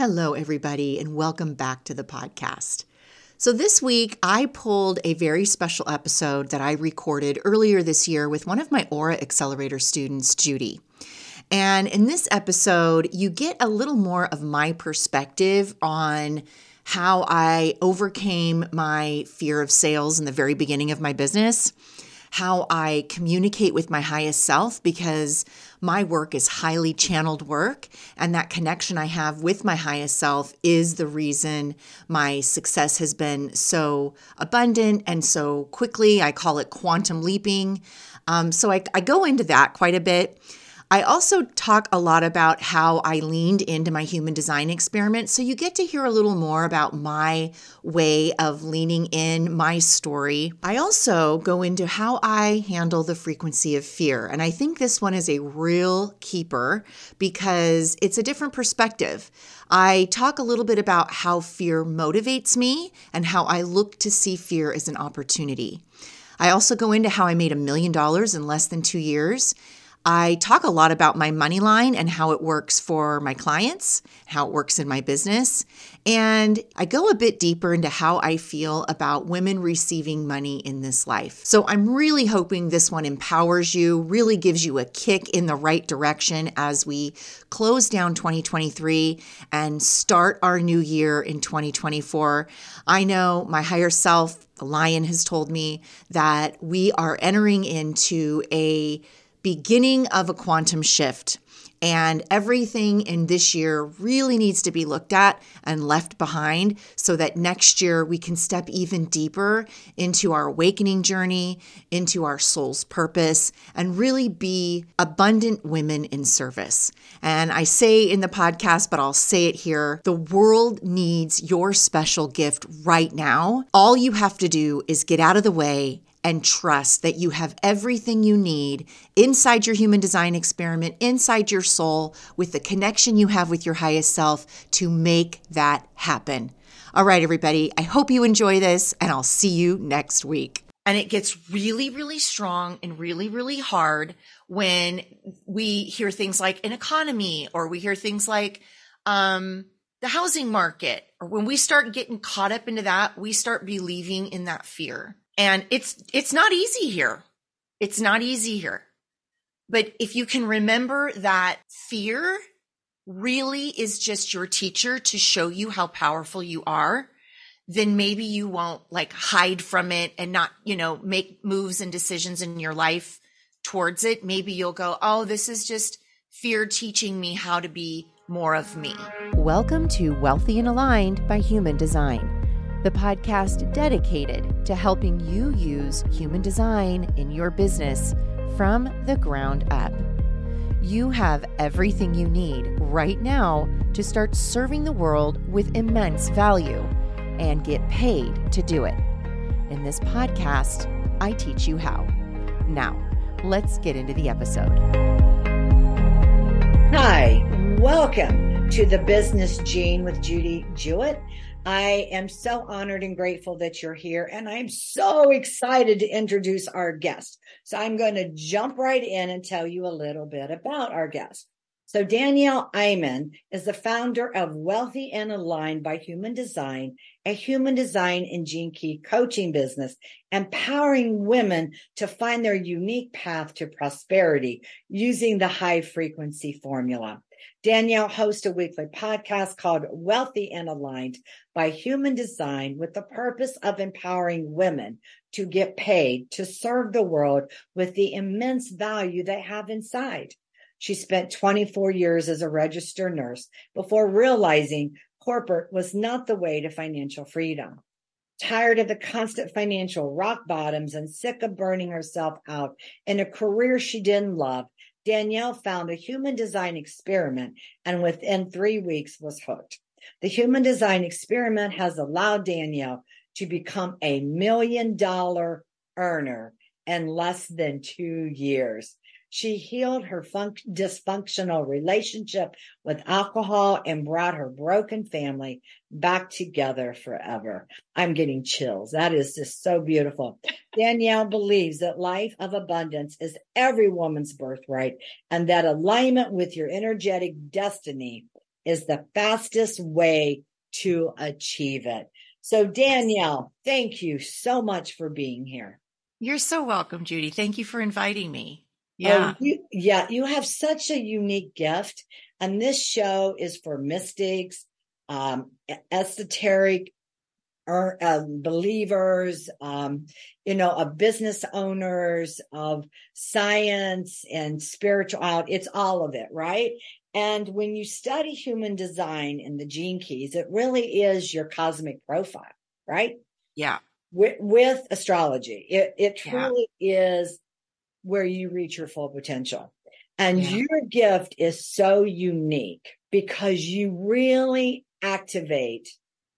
Hello, everybody, and welcome back to the podcast. So, this week I pulled a very special episode that I recorded earlier this year with one of my Aura Accelerator students, Judy. And in this episode, you get a little more of my perspective on how I overcame my fear of sales in the very beginning of my business how I communicate with my highest self because my work is highly channeled work. And that connection I have with my highest self is the reason my success has been so abundant and so quickly. I call it quantum leaping. Um, so I, I go into that quite a bit. I also talk a lot about how I leaned into my human design experiment. So you get to hear a little more about my way of leaning in, my story. I also go into how I handle the frequency of fear. And I think this one is a real keeper because it's a different perspective. I talk a little bit about how fear motivates me and how I look to see fear as an opportunity. I also go into how I made a million dollars in less than two years I talk a lot about my money line and how it works for my clients, how it works in my business. And I go a bit deeper into how I feel about women receiving money in this life. So I'm really hoping this one empowers you, really gives you a kick in the right direction as we close down 2023 and start our new year in 2024. I know my higher self, the lion, has told me that we are entering into a beginning of a quantum shift. And everything in this year really needs to be looked at and left behind so that next year we can step even deeper into our awakening journey, into our soul's purpose, and really be abundant women in service. And I say in the podcast, but I'll say it here the world needs your special gift right now. All you have to do is get out of the way and trust that you have everything you need inside your human design experiment, inside your soul, with the connection you have with your highest self to make that happen. All right, everybody, I hope you enjoy this, and I'll see you next week. And it gets really, really strong and really, really hard when we hear things like an economy or we hear things like um, the housing market, or when we start getting caught up into that, we start believing in that fear. And it's, it's not easy here. It's not easy here. But if you can remember that fear really is just your teacher to show you how powerful you are, then maybe you won't like hide from it and not, you know, make moves and decisions in your life towards it. Maybe you'll go, Oh, this is just fear teaching me how to be more of me. Welcome to Wealthy and Aligned by Human Design the podcast dedicated to helping you use human design in your business from the ground up. You have everything you need right now to start serving the world with immense value and get paid to do it. In this podcast, I teach you how. Now, let's get into the episode. Hi, welcome to the Business Gene with Judy Jewett. I am so honored and grateful that you're here. And I'm so excited to introduce our guest. So I'm going to jump right in and tell you a little bit about our guest. So Danielle Eyman is the founder of Wealthy and Aligned by Human Design, a human design and gene key coaching business, empowering women to find their unique path to prosperity using the high frequency formula. Danielle hosts a weekly podcast called Wealthy and Aligned by Human Design with the purpose of empowering women to get paid to serve the world with the immense value they have inside. She spent 24 years as a registered nurse before realizing corporate was not the way to financial freedom. Tired of the constant financial rock bottoms and sick of burning herself out in a career she didn't love, Danielle found a human design experiment and within three weeks was hooked. The human design experiment has allowed Danielle to become a million dollar earner in less than two years. She healed her dysfunctional relationship with alcohol and brought her broken family back together forever. I'm getting chills. That is just so beautiful. Danielle believes that life of abundance is every woman's birthright and that alignment with your energetic destiny is the fastest way to achieve it. So Danielle, thank you so much for being here. You're so welcome, Judy. Thank you for inviting me. Yeah. Oh, you, yeah, you have such a unique gift. And this show is for mystics, um, esoteric er, uh, believers, um, you know, of business owners, of science and spirituality. It's all of it, right? And when you study human design in the gene keys, it really is your cosmic profile, right? Yeah. With, with astrology, it, it truly yeah. is where you reach your full potential. And yeah. your gift is so unique because you really activate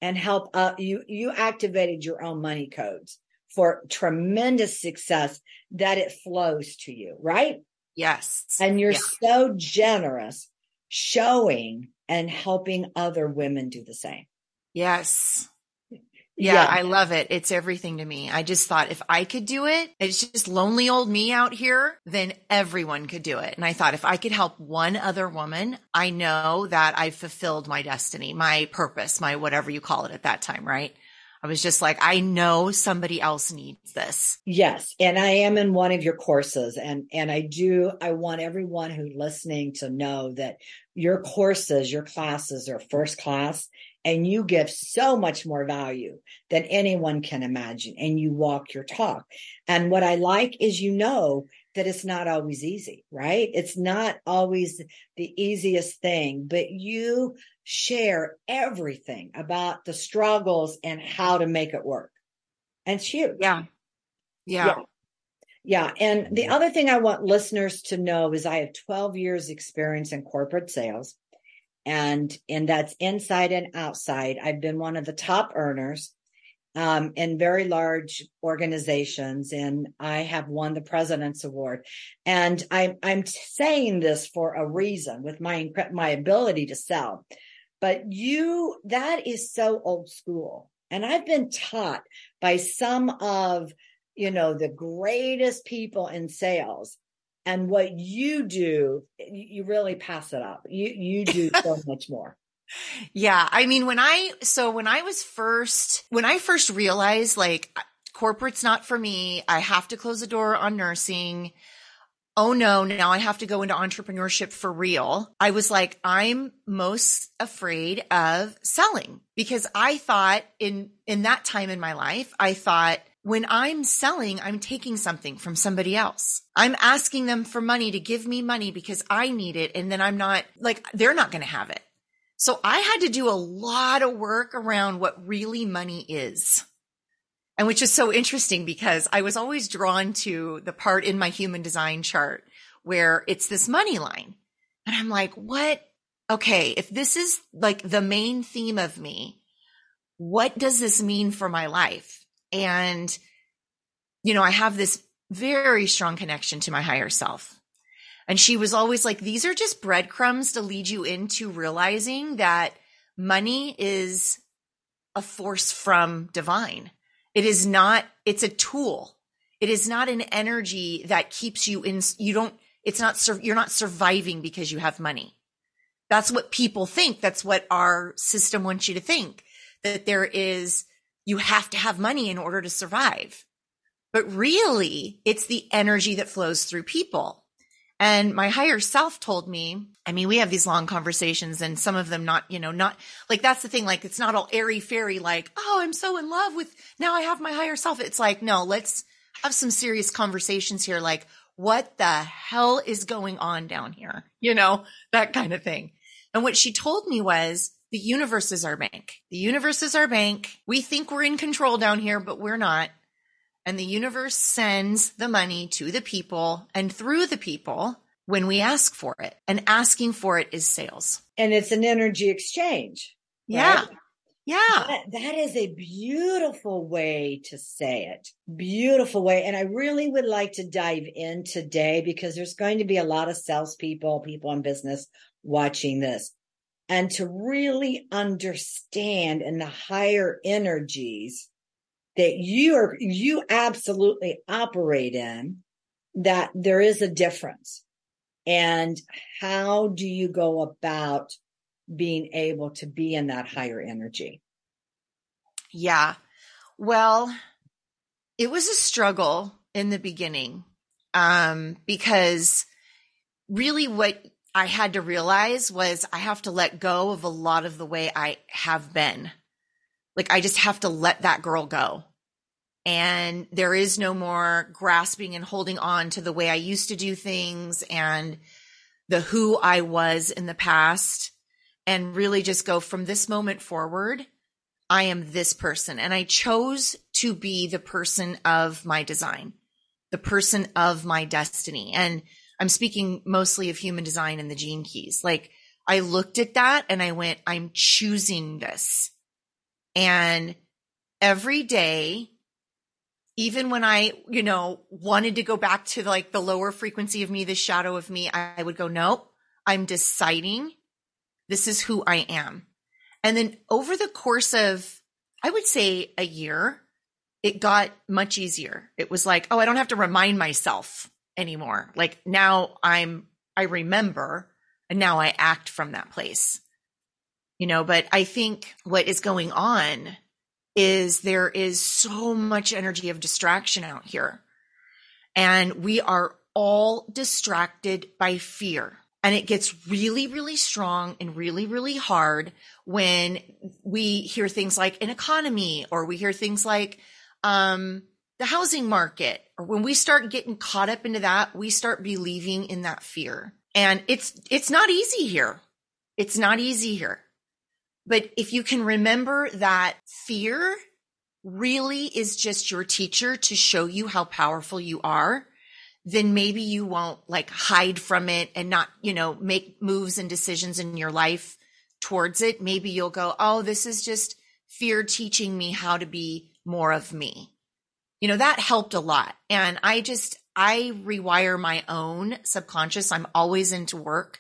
and help uh, you you activated your own money codes for tremendous success that it flows to you right yes and you're yeah. so generous showing and helping other women do the same yes yeah, yeah, I love it. It's everything to me. I just thought if I could do it, it's just lonely old me out here, then everyone could do it. And I thought if I could help one other woman, I know that I've fulfilled my destiny, my purpose, my whatever you call it at that time, right? I was just like, I know somebody else needs this. Yes. And I am in one of your courses and, and I do, I want everyone who listening to know that your courses, your classes are first class and you give so much more value than anyone can imagine and you walk your talk. And what I like is you know that it's not always easy, right? It's not always the easiest thing, but you share everything about the struggles and how to make it work. And it's huge. Yeah. Yeah. yeah. Yeah. And the other thing I want listeners to know is I have 12 years experience in corporate sales and and that's inside and outside. I've been one of the top earners um, in very large organizations, and I have won the President's Award. And I'm I'm saying this for a reason, with my my ability to sell. But you, that is so old school, and I've been taught by some of you know the greatest people in sales and what you do you really pass it up. You you do so much more. Yeah i mean when i so when i was first when i first realized like corporate's not for me i have to close the door on nursing oh no now i have to go into entrepreneurship for real i was like i'm most afraid of selling because i thought in in that time in my life i thought when I'm selling, I'm taking something from somebody else. I'm asking them for money to give me money because I need it. And then I'm not like, they're not going to have it. So I had to do a lot of work around what really money is. And which is so interesting because I was always drawn to the part in my human design chart where it's this money line. And I'm like, what? Okay. If this is like the main theme of me, what does this mean for my life? And, you know, I have this very strong connection to my higher self. And she was always like, these are just breadcrumbs to lead you into realizing that money is a force from divine. It is not, it's a tool. It is not an energy that keeps you in, you don't, it's not, you're not surviving because you have money. That's what people think. That's what our system wants you to think that there is you have to have money in order to survive. But really, it's the energy that flows through people. And my higher self told me, I mean, we have these long conversations and some of them not, you know, not like that's the thing. Like it's not all airy fairy, like, oh, I'm so in love with now I have my higher self. It's like, no, let's have some serious conversations here. Like, what the hell is going on down here? You know, that kind of thing. And what she told me was, the universe is our bank. The universe is our bank. We think we're in control down here, but we're not. And the universe sends the money to the people and through the people when we ask for it. And asking for it is sales. And it's an energy exchange. Yeah. Yeah. That, that is a beautiful way to say it. Beautiful way. And I really would like to dive in today because there's going to be a lot of salespeople, people in business watching this and to really understand in the higher energies that you are, you absolutely operate in, that there is a difference. And how do you go about being able to be in that higher energy? Yeah. Well, it was a struggle in the beginning um, because really what I had to realize was I have to let go of a lot of the way I have been. Like, I just have to let that girl go. And there is no more grasping and holding on to the way I used to do things and the who I was in the past and really just go from this moment forward. I am this person. And I chose to be the person of my design, the person of my destiny. And I'm speaking mostly of human design and the gene keys. Like I looked at that and I went, I'm choosing this. And every day, even when I, you know, wanted to go back to like the lower frequency of me, the shadow of me, I would go, nope, I'm deciding this is who I am. And then over the course of, I would say a year, it got much easier. It was like, oh, I don't have to remind myself anymore. Like now I'm, I remember and now I act from that place. You know, but I think what is going on is there is so much energy of distraction out here. And we are all distracted by fear. And it gets really, really strong and really, really hard when we hear things like an economy or we hear things like um, the housing market or when we start getting caught up into that, we start believing in that fear. And it's, it's not easy here. It's not easy here. But if you can remember that fear really is just your teacher to show you how powerful you are, then maybe you won't like hide from it and not, you know, make moves and decisions in your life towards it. Maybe you'll go, Oh, this is just fear teaching me how to be more of me. You know, that helped a lot. And I just, I rewire my own subconscious. I'm always into work.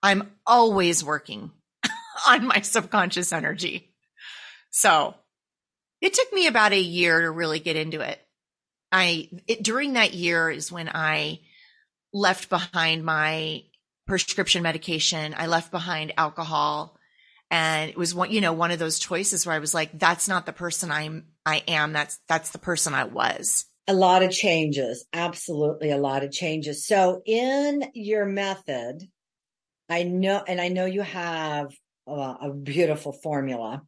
I'm always working on my subconscious energy. So it took me about a year to really get into it. I, it, during that year is when I left behind my prescription medication. I left behind alcohol and it was one, you know, one of those choices where I was like, that's not the person I'm, I am. That's, that's the person I was. A lot of changes. Absolutely. A lot of changes. So in your method, I know, and I know you have uh, a beautiful formula.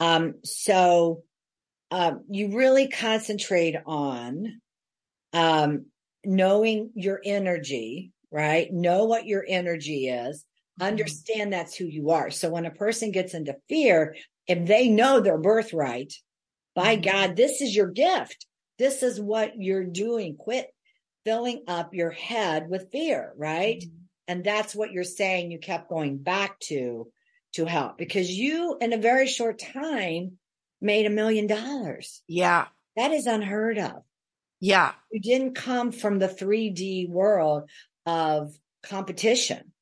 Um, so, um, you really concentrate on, um, knowing your energy, right? Know what your energy is. Understand that's who you are. So when a person gets into fear, if they know their birthright, by mm-hmm. God, this is your gift. This is what you're doing. Quit filling up your head with fear, right? Mm-hmm. And that's what you're saying you kept going back to to help because you in a very short time made a million dollars. Yeah. That is unheard of. Yeah. You didn't come from the 3D world of competition.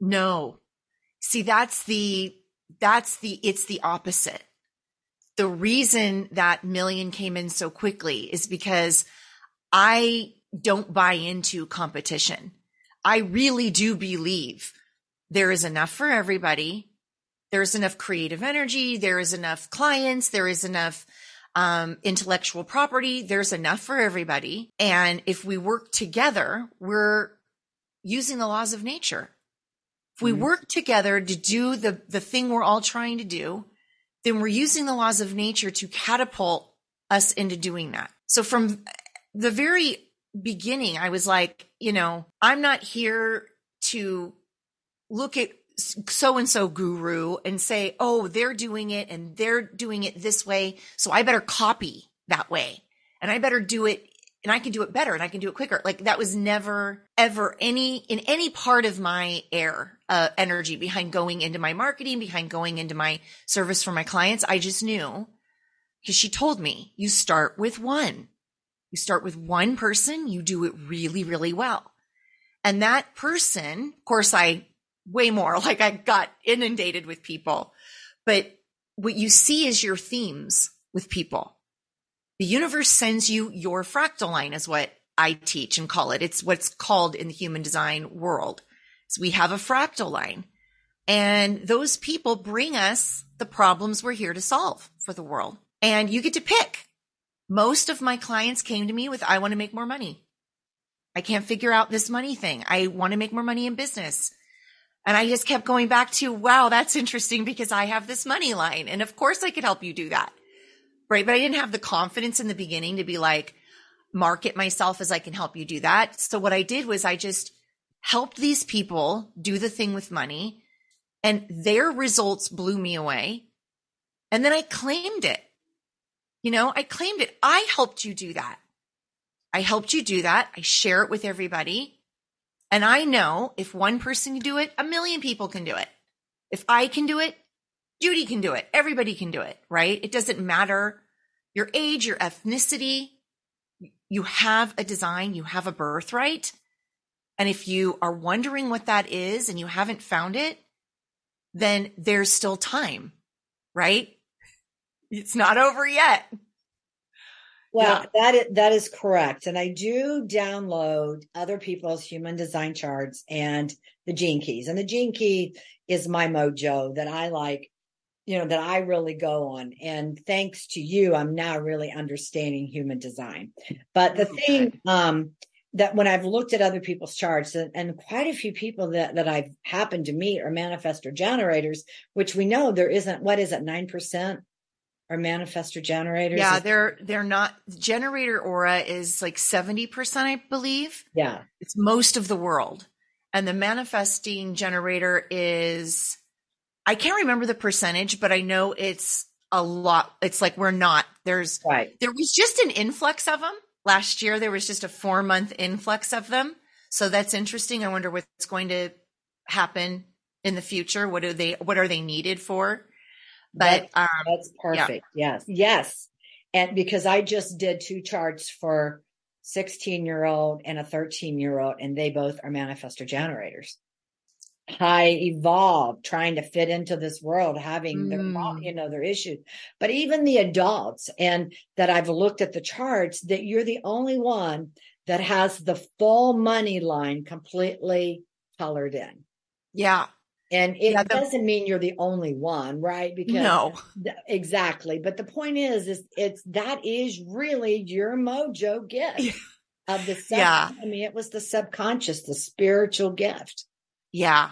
No. See, that's the, that's the, it's the opposite. The reason that million came in so quickly is because I don't buy into competition. I really do believe there is enough for everybody. There's enough creative energy. There is enough clients. There is enough um, intellectual property. There's enough for everybody. And if we work together, we're using the laws of nature. If we mm-hmm. work together to do the, the thing we're all trying to do, then we're using the laws of nature to catapult us into doing that. So from the very beginning, I was like, you know, I'm not here to look at so and so guru and say, oh, they're doing it and they're doing it this way. So I better copy that way and I better do it and I can do it better and I can do it quicker. Like that was never ever any in any part of my air uh, energy behind going into my marketing, behind going into my service for my clients. I just knew because she told me you start with one. You start with one person, you do it really, really well. And that person, of course, I way more like I got inundated with people, but what you see is your themes with people the universe sends you your fractal line is what I teach and call it. It's what's called in the human design world. So we have a fractal line And those people bring us the problems we're here to solve for the world. And you get to pick. Most of my clients came to me with, I want to make more money. I can't figure out this money thing. I want to make more money in business. And I just kept going back to, wow, that's interesting because I have this money line. And of course I could help you do that. Right. But I didn't have the confidence in the beginning to be like, market myself as I can help you do that. So what I did was I just helped these people do the thing with money and their results blew me away. And then I claimed it. You know, I claimed it. I helped you do that. I helped you do that. I share it with everybody. And I know if one person can do it, a million people can do it. If I can do it, Judy can do it. Everybody can do it, right? It doesn't matter your age, your ethnicity. You have a design, you have a birthright. And if you are wondering what that is and you haven't found it, then there's still time, right? It's not over yet. Well, yeah. that is, that is correct. And I do download other people's human design charts and the gene keys. And the gene key is my mojo that I like, you know, that I really go on. And thanks to you, I'm now really understanding human design. But the thing, um, that when I've looked at other people's charts and, and, quite a few people that, that I've happened to meet are manifestor generators, which we know there isn't, what is it, 9% are manifestor generators? Yeah, they're, they're not, generator aura is like 70%, I believe. Yeah. It's most of the world. And the manifesting generator is, I can't remember the percentage, but I know it's a lot. It's like we're not, there's, right. there was just an influx of them Last year, there was just a four month influx of them. So that's interesting. I wonder what's going to happen in the future. What are they, what are they needed for? But that's, um, that's perfect. Yeah. Yes. Yes. And because I just did two charts for 16 year old and a 13 year old, and they both are manifestor generators. I evolved trying to fit into this world, having mm. their, you know, their issues. But even the adults, and that I've looked at the charts, that you're the only one that has the full money line completely colored in. Yeah. And it yeah, the, doesn't mean you're the only one, right? Because no, th- exactly. But the point is, is it's that is really your mojo gift of the. Sub- yeah. I mean, it was the subconscious, the spiritual gift. Yeah.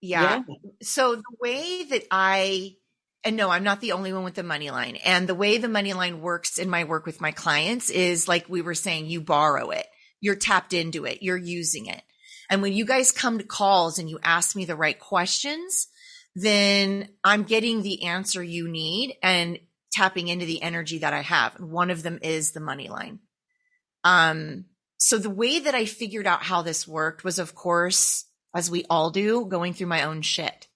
yeah. Yeah. So the way that I, and no, I'm not the only one with the money line. And the way the money line works in my work with my clients is like we were saying, you borrow it, you're tapped into it, you're using it. And when you guys come to calls and you ask me the right questions, then I'm getting the answer you need and tapping into the energy that I have. One of them is the money line. Um, so the way that I figured out how this worked was, of course, as we all do, going through my own shit,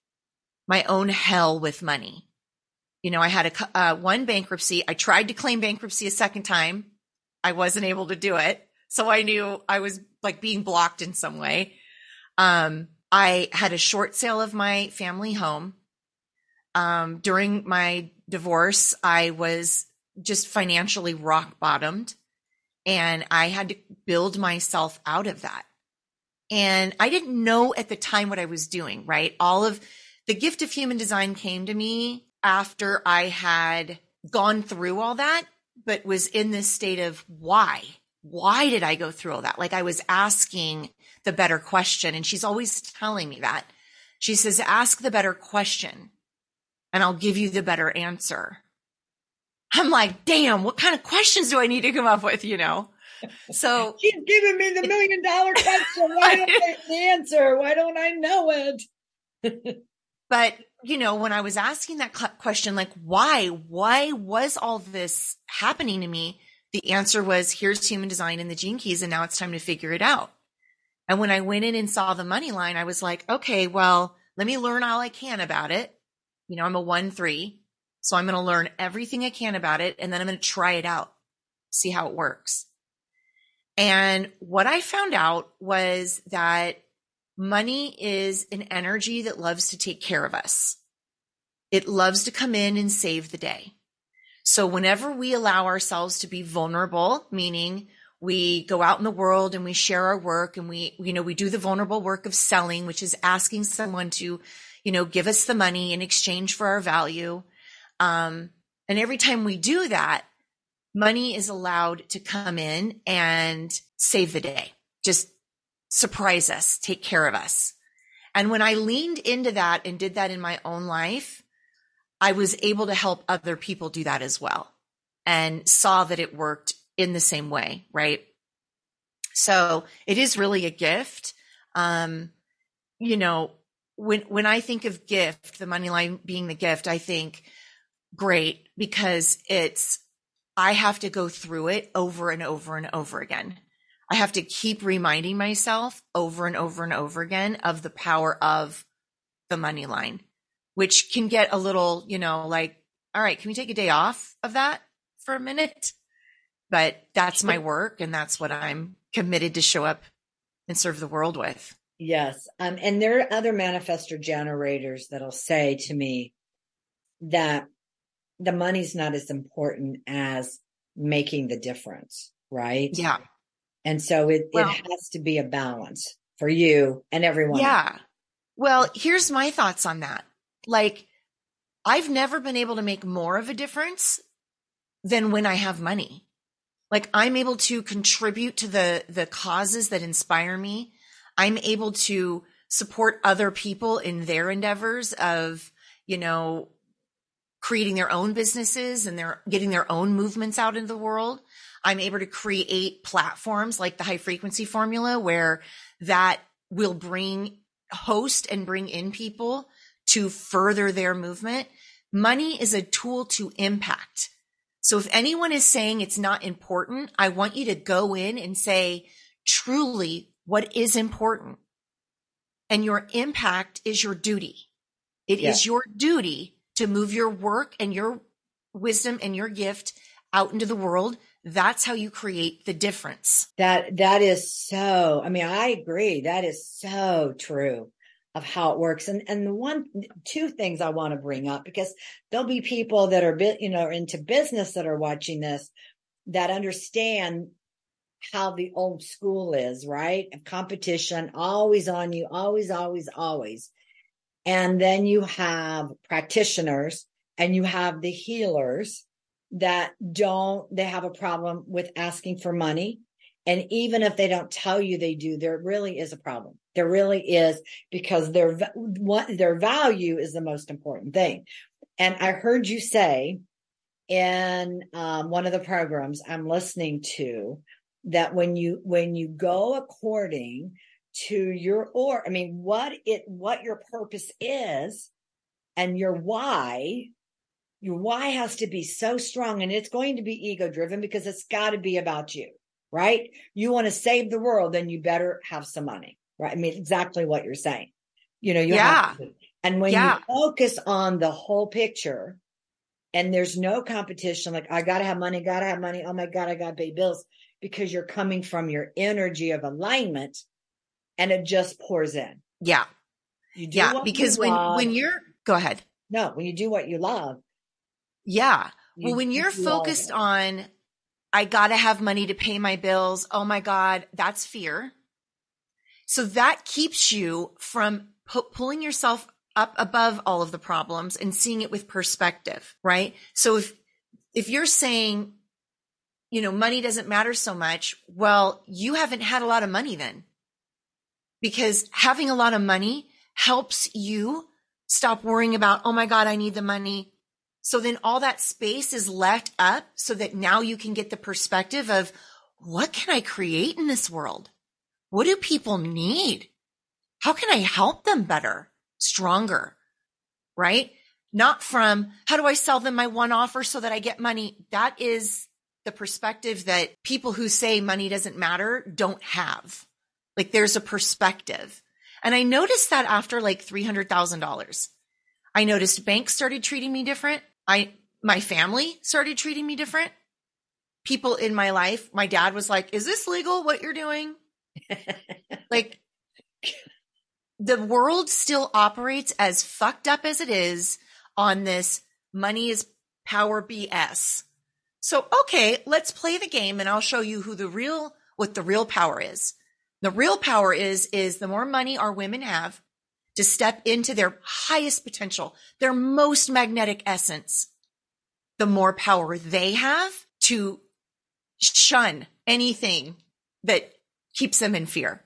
my own hell with money. You know, I had a uh, one bankruptcy. I tried to claim bankruptcy a second time. I wasn't able to do it. So I knew I was like being blocked in some way. Um, I had a short sale of my family home. Um, during my divorce, I was just financially rock bottomed and I had to build myself out of that. And I didn't know at the time what I was doing, right? All of the gift of human design came to me after I had gone through all that, but was in this state of why? Why did I go through all that? Like I was asking the better question. And she's always telling me that. She says, ask the better question and I'll give you the better answer. I'm like, damn, what kind of questions do I need to come up with, you know? So she's giving me the million dollar question. Why don't I answer? Why don't I know it? but you know, when I was asking that question, like, why, why was all this happening to me? The answer was here's human design and the gene keys. And now it's time to figure it out. And when I went in and saw the money line, I was like, okay, well, let me learn all I can about it. You know, I'm a one, three. So I'm going to learn everything I can about it. And then I'm going to try it out, see how it works. And what I found out was that money is an energy that loves to take care of us. It loves to come in and save the day. So whenever we allow ourselves to be vulnerable, meaning we go out in the world and we share our work and we, you know, we do the vulnerable work of selling, which is asking someone to, you know, give us the money in exchange for our value. Um, and every time we do that, money is allowed to come in and save the day, just surprise us, take care of us. And when I leaned into that and did that in my own life, I was able to help other people do that as well and saw that it worked in the same way, right? So it is really a gift. Um, you know, when when I think of gift, the money line being the gift, I think great because it's I have to go through it over and over and over again. I have to keep reminding myself over and over and over again of the power of the money line, which can get a little, you know, like, all right, can we take a day off of that for a minute? But that's my work and that's what I'm committed to show up and serve the world with. Yes. Um, and there are other manifestor generators that'll say to me that the money's not as important as making the difference, right? Yeah. And so it, well, it has to be a balance for you and everyone. Yeah. Well, here's my thoughts on that. Like, I've never been able to make more of a difference than when I have money. Like I'm able to contribute to the, the causes that inspire me. I'm able to support other people in their endeavors of, you know, creating their own businesses and they're getting their own movements out into the world. I'm able to create platforms like the high frequency formula where that will bring host and bring in people to further their movement. Money is a tool to impact. So if anyone is saying it's not important, I want you to go in and say truly what is important. And your impact is your duty. It yeah. is your duty to move your work and your wisdom and your gift out into the world that's how you create the difference. That that is so I mean I agree that is so true of how it works and and the one two things I want to bring up because there'll be people that are you know into business that are watching this that understand how the old school is, right? Competition always on you, always, always, always. And then you have practitioners and you have the healers that don't, they have a problem with asking for money. And even if they don't tell you they do, there really is a problem. There really is because their, what, their value is the most important thing. And I heard you say in um, one of the programs I'm listening to that when you, when you go according to your, or, I mean, what it, what your purpose is and your why, your why has to be so strong and it's going to be ego driven because it's got to be about you, right? You want to save the world, then you better have some money, right? I mean, exactly what you're saying. You know, you yeah. And when yeah. you focus on the whole picture and there's no competition, like I got to have money, got to have money. Oh my God, I got to pay bills because you're coming from your energy of alignment and it just pours in. Yeah. yeah. Because when, love. when you're, go ahead. No, when you do what you love, yeah. You, well, when you're focused on, I got to have money to pay my bills. Oh my God, that's fear. So that keeps you from pu- pulling yourself up above all of the problems and seeing it with perspective, right? So if, if you're saying, you know, money doesn't matter so much, well, you haven't had a lot of money then. Because having a lot of money helps you stop worrying about, oh my God, I need the money. So then all that space is left up so that now you can get the perspective of what can I create in this world? What do people need? How can I help them better, stronger? Right? Not from how do I sell them my one offer so that I get money? That is the perspective that people who say money doesn't matter don't have. Like there's a perspective. And I noticed that after like $300,000. I noticed banks started treating me different. I, my family started treating me different. People in my life, my dad was like, is this legal what you're doing? like the world still operates as fucked up as it is on this money is power BS. So, okay, let's play the game and I'll show you who the real, what the real power is. The real power is, is the more money our women have, to step into their highest potential, their most magnetic essence, the more power they have to shun anything that keeps them in fear.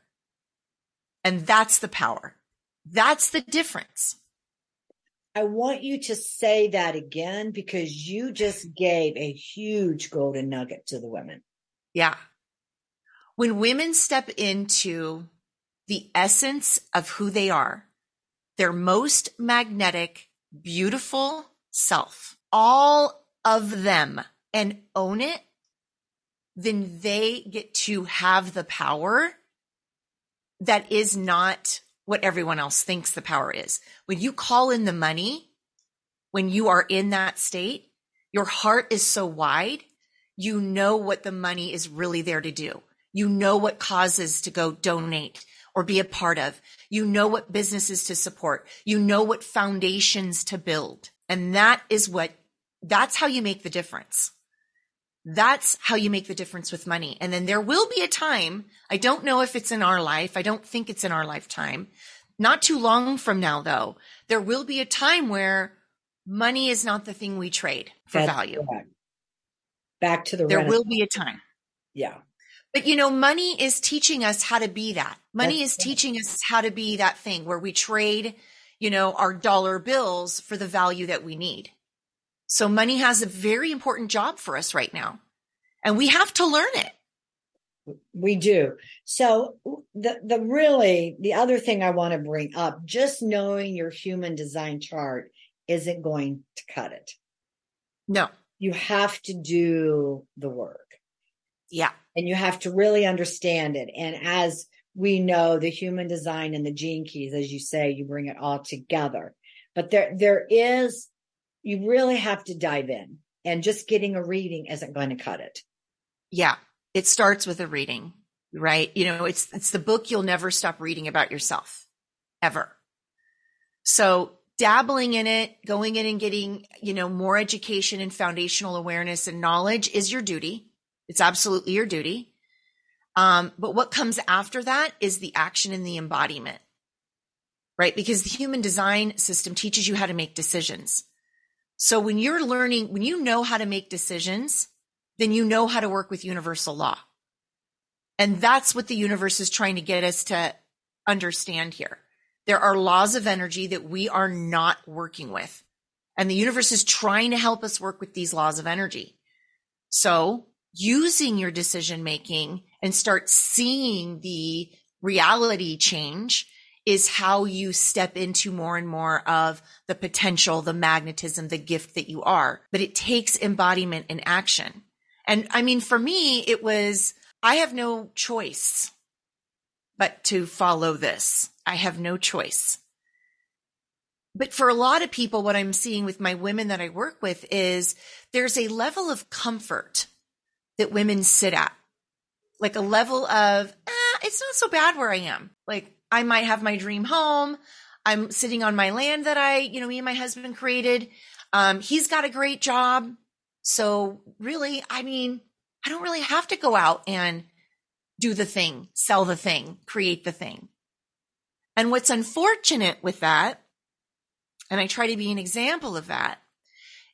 And that's the power. That's the difference. I want you to say that again because you just gave a huge golden nugget to the women. Yeah. When women step into the essence of who they are, their most magnetic, beautiful self, all of them, and own it, then they get to have the power that is not what everyone else thinks the power is. When you call in the money, when you are in that state, your heart is so wide, you know what the money is really there to do. You know what causes to go donate or be a part of. You know what businesses to support. You know what foundations to build. And that is what, that's how you make the difference. That's how you make the difference with money. And then there will be a time. I don't know if it's in our life. I don't think it's in our lifetime. Not too long from now, though, there will be a time where money is not the thing we trade for That's value. Correct. Back to the there will be a time. Yeah. But you know, money is teaching us how to be that. Money That's is teaching us how to be that thing where we trade, you know, our dollar bills for the value that we need. So money has a very important job for us right now. And we have to learn it. We do. So the the really the other thing I want to bring up, just knowing your human design chart isn't going to cut it. No. You have to do the work. Yeah. And you have to really understand it. And as we know, the human design and the gene keys, as you say, you bring it all together. But there there is you really have to dive in and just getting a reading isn't going to cut it. Yeah. It starts with a reading, right? You know, it's, it's the book you'll never stop reading about yourself ever. So dabbling in it, going in and getting, you know, more education and foundational awareness and knowledge is your duty. It's absolutely your duty. Um, but what comes after that is the action and the embodiment, right? Because the human design system teaches you how to make decisions. So when you're learning, when you know how to make decisions, then you know how to work with universal law. And that's what the universe is trying to get us to understand here. There are laws of energy that we are not working with. And the universe is trying to help us work with these laws of energy. So using your decision making and start seeing the reality change is how you step into more and more of the potential, the magnetism, the gift that you are. But it takes embodiment and action. And I mean, for me, it was, I have no choice but to follow this. I have no choice. But for a lot of people, what I'm seeing with my women that I work with is there's a level of comfort that women sit at, like a level of, eh, it's not so bad where I am. Like I might have my dream home. I'm sitting on my land that I, you know, me and my husband created. Um, he's got a great job. So really, I mean, I don't really have to go out and do the thing, sell the thing, create the thing. And what's unfortunate with that, and I try to be an example of that,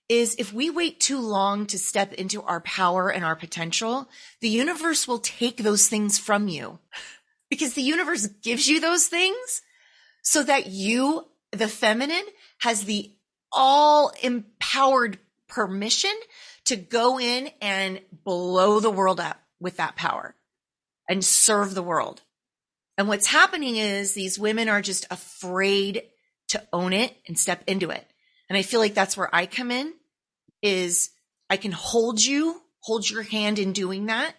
is if we wait too long to step into our power and our potential, the universe will take those things from you because the universe gives you those things so that you, the feminine, has the all empowered permission to go in and blow the world up with that power and serve the world. And what's happening is these women are just afraid to own it and step into it. And I feel like that's where I come in is I can hold you, hold your hand in doing that.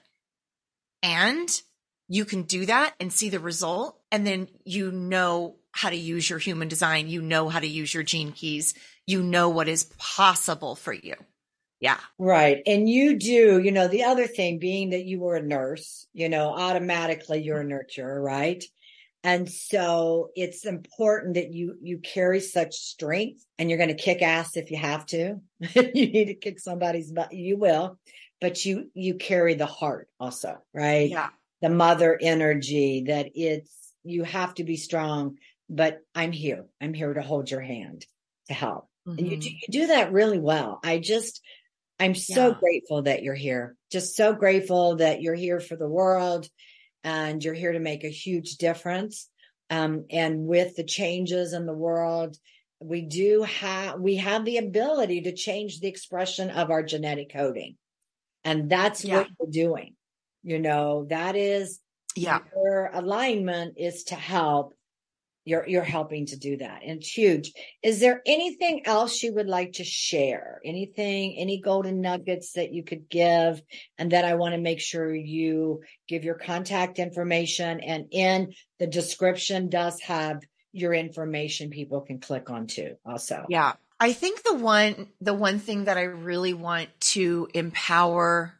And you can do that and see the result. And then you know how to use your human design. You know how to use your gene keys. You know what is possible for you. Yeah. Right. And you do, you know, the other thing being that you were a nurse, you know, automatically you're a nurturer, right? And so it's important that you, you carry such strength and you're going to kick ass if you have to. you need to kick somebody's butt. You will, but you, you carry the heart also, right? Yeah the mother energy that it's you have to be strong but I'm here. I'm here to hold your hand to help. Mhm. And you do, you do that really well. I just, I'm so Yeah. grateful that you're here. Just so grateful that you're here for the world and you're here to make a huge difference. Um, and with the changes in the world, we do have, we have the ability to change the expression of our genetic coding. And that's Yeah. what we're doing. You know, that is yeah. your alignment is to help you're you're helping to do that and it's huge is there anything else you would like to share anything any golden nuggets that you could give and then i want to make sure you give your contact information and in the description does have your information people can click on too also Yeah. I think the one the one thing that I really want to empower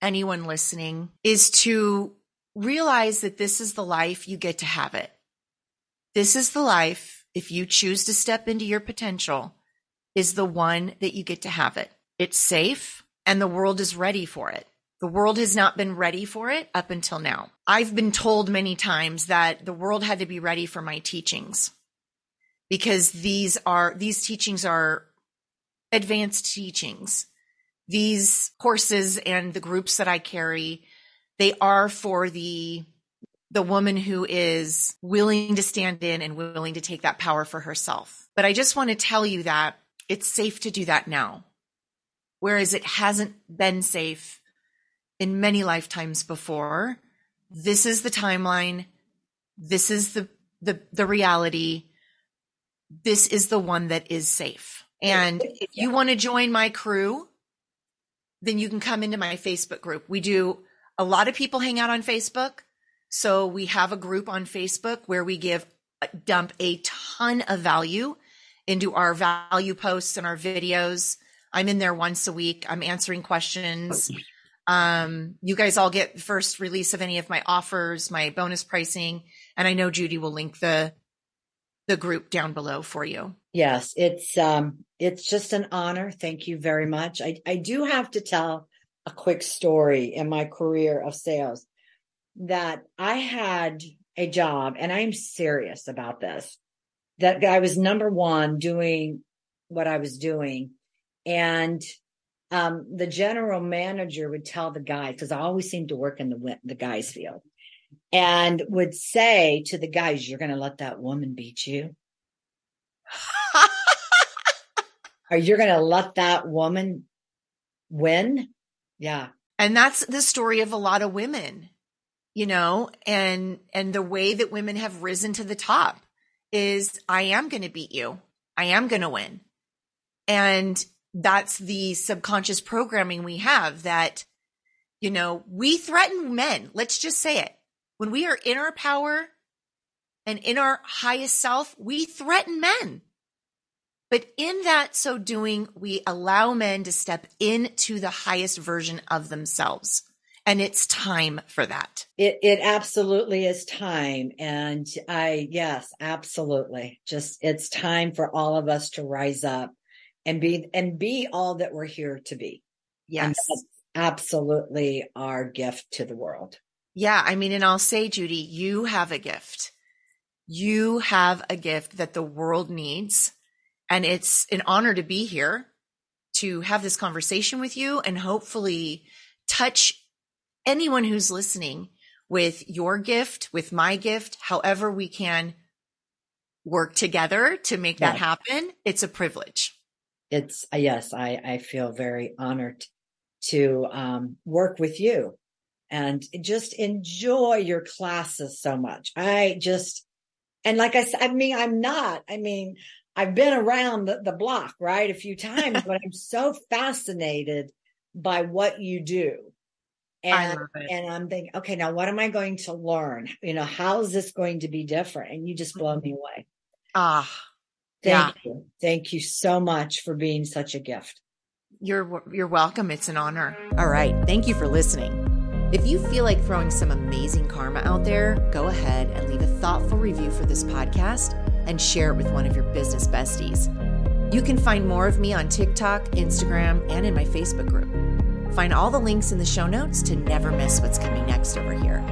anyone listening is to realize that this is the life you get to have it. This is the life if you choose to step into your potential is the one that you get to have it. It's safe and the world is ready for it. The world has not been ready for it up until now. I've been told many times that the world had to be ready for my teachings because these are these teachings are advanced teachings these courses and the groups that i carry they are for the the woman who is willing to stand in and willing to take that power for herself but i just want to tell you that it's safe to do that now whereas it hasn't been safe in many lifetimes before this is the timeline this is the the the reality this is the one that is safe. And if you want to join my crew, then you can come into my Facebook group. We do a lot of people hang out on Facebook. So we have a group on Facebook where we give dump a ton of value into our value posts and our videos. I'm in there once a week. I'm answering questions. Um, you guys all get first release of any of my offers, my bonus pricing, and I know Judy will link the the group down below for you. Yes, it's um it's just an honor. Thank you very much. I I do have to tell a quick story in my career of sales that I had a job and I'm serious about this. That I was number 1 doing what I was doing and um the general manager would tell the guys cuz I always seemed to work in the the guys field and would say to the guys you're going to let that woman beat you Are you going to let that woman win? Yeah. and that's the story of a lot of women, you know, and and the way that women have risen to the top is I am going to beat you. I am going to win. And that's the subconscious programming we have that you know, we threaten men. Let's just say it. When we are in our power and in our highest self, we threaten men. But in that so doing, we allow men to step into the highest version of themselves. And it's time for that. It it absolutely is time and I yes, absolutely. Just it's time for all of us to rise up and be and be all that we're here to be. And Yes. that's absolutely our gift to the world. Yeah. I mean, and I'll say, Judy, you have a gift. You have a gift that the world needs. And it's an honor to be here to have this conversation with you and hopefully touch anyone who's listening with your gift, with my gift, however we can work together to make that happen. It's a privilege. It's yes, I I feel very honored to um work with you and just enjoy your classes so much. I just and like I said, I mean, I'm not. I mean, I've been around the, the block, right, a few times, but I'm so fascinated by what you do. And and I'm thinking, okay, now what am I going to learn? You know, how is this going to be different? And you just blow me away. Ah, Thank you. Thank you so much for being such a gift. you're you're welcome. It's an honor. All right. Thank you for listening. If you feel like throwing some amazing karma out there, go ahead and leave a thoughtful review for this podcast and share it with one of your business besties. You can find more of me on TikTok, Instagram, and in my Facebook group. Find all the links in the show notes to never miss what's coming next over here.